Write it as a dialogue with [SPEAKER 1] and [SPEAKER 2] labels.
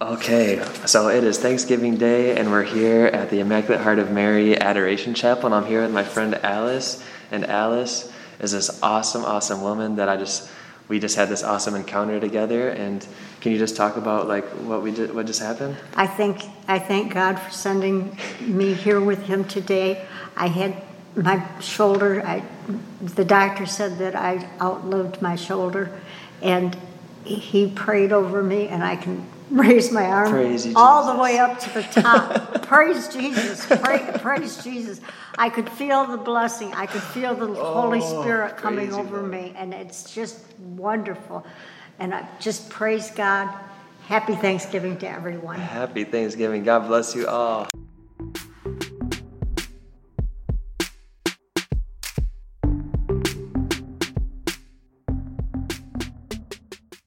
[SPEAKER 1] Okay, so it is Thanksgiving Day, and we're here at the Immaculate Heart of Mary Adoration Chapel, and I'm here with my friend Alice. And Alice is this awesome, awesome woman that I just we just had this awesome encounter together. And can you just talk about like what we did, what just happened?
[SPEAKER 2] I think I thank God for sending me here with Him today. I had my shoulder. I, the doctor said that I outlived my shoulder, and he prayed over me, and I can raise my arm
[SPEAKER 1] Praise
[SPEAKER 2] all the way up to the top. praise Jesus. Praise Jesus. I could feel the blessing. I could feel the Holy oh, Spirit coming
[SPEAKER 1] Oh,
[SPEAKER 2] over
[SPEAKER 1] Lord.
[SPEAKER 2] me, and it's just wonderful. And I just praise God. Happy Thanksgiving to everyone.
[SPEAKER 1] Happy Thanksgiving. God bless you all.